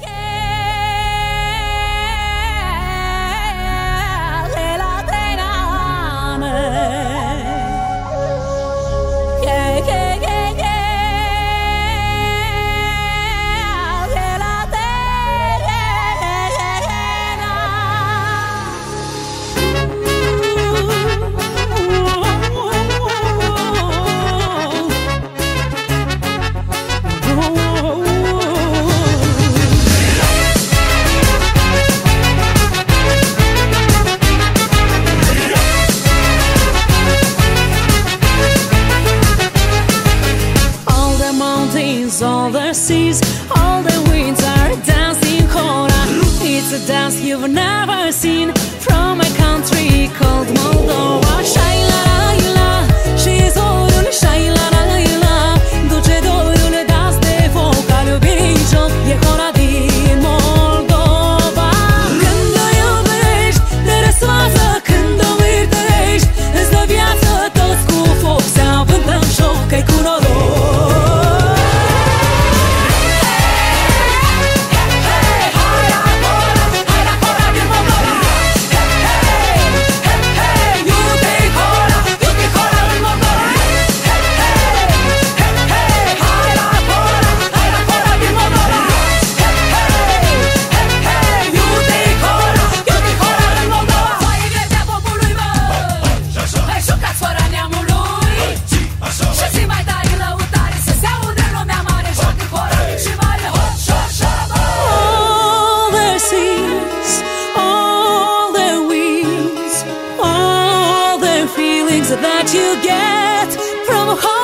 Yeah. seas. All the winds are dancing, Hora. It's a dance you've never seen. that you get from home.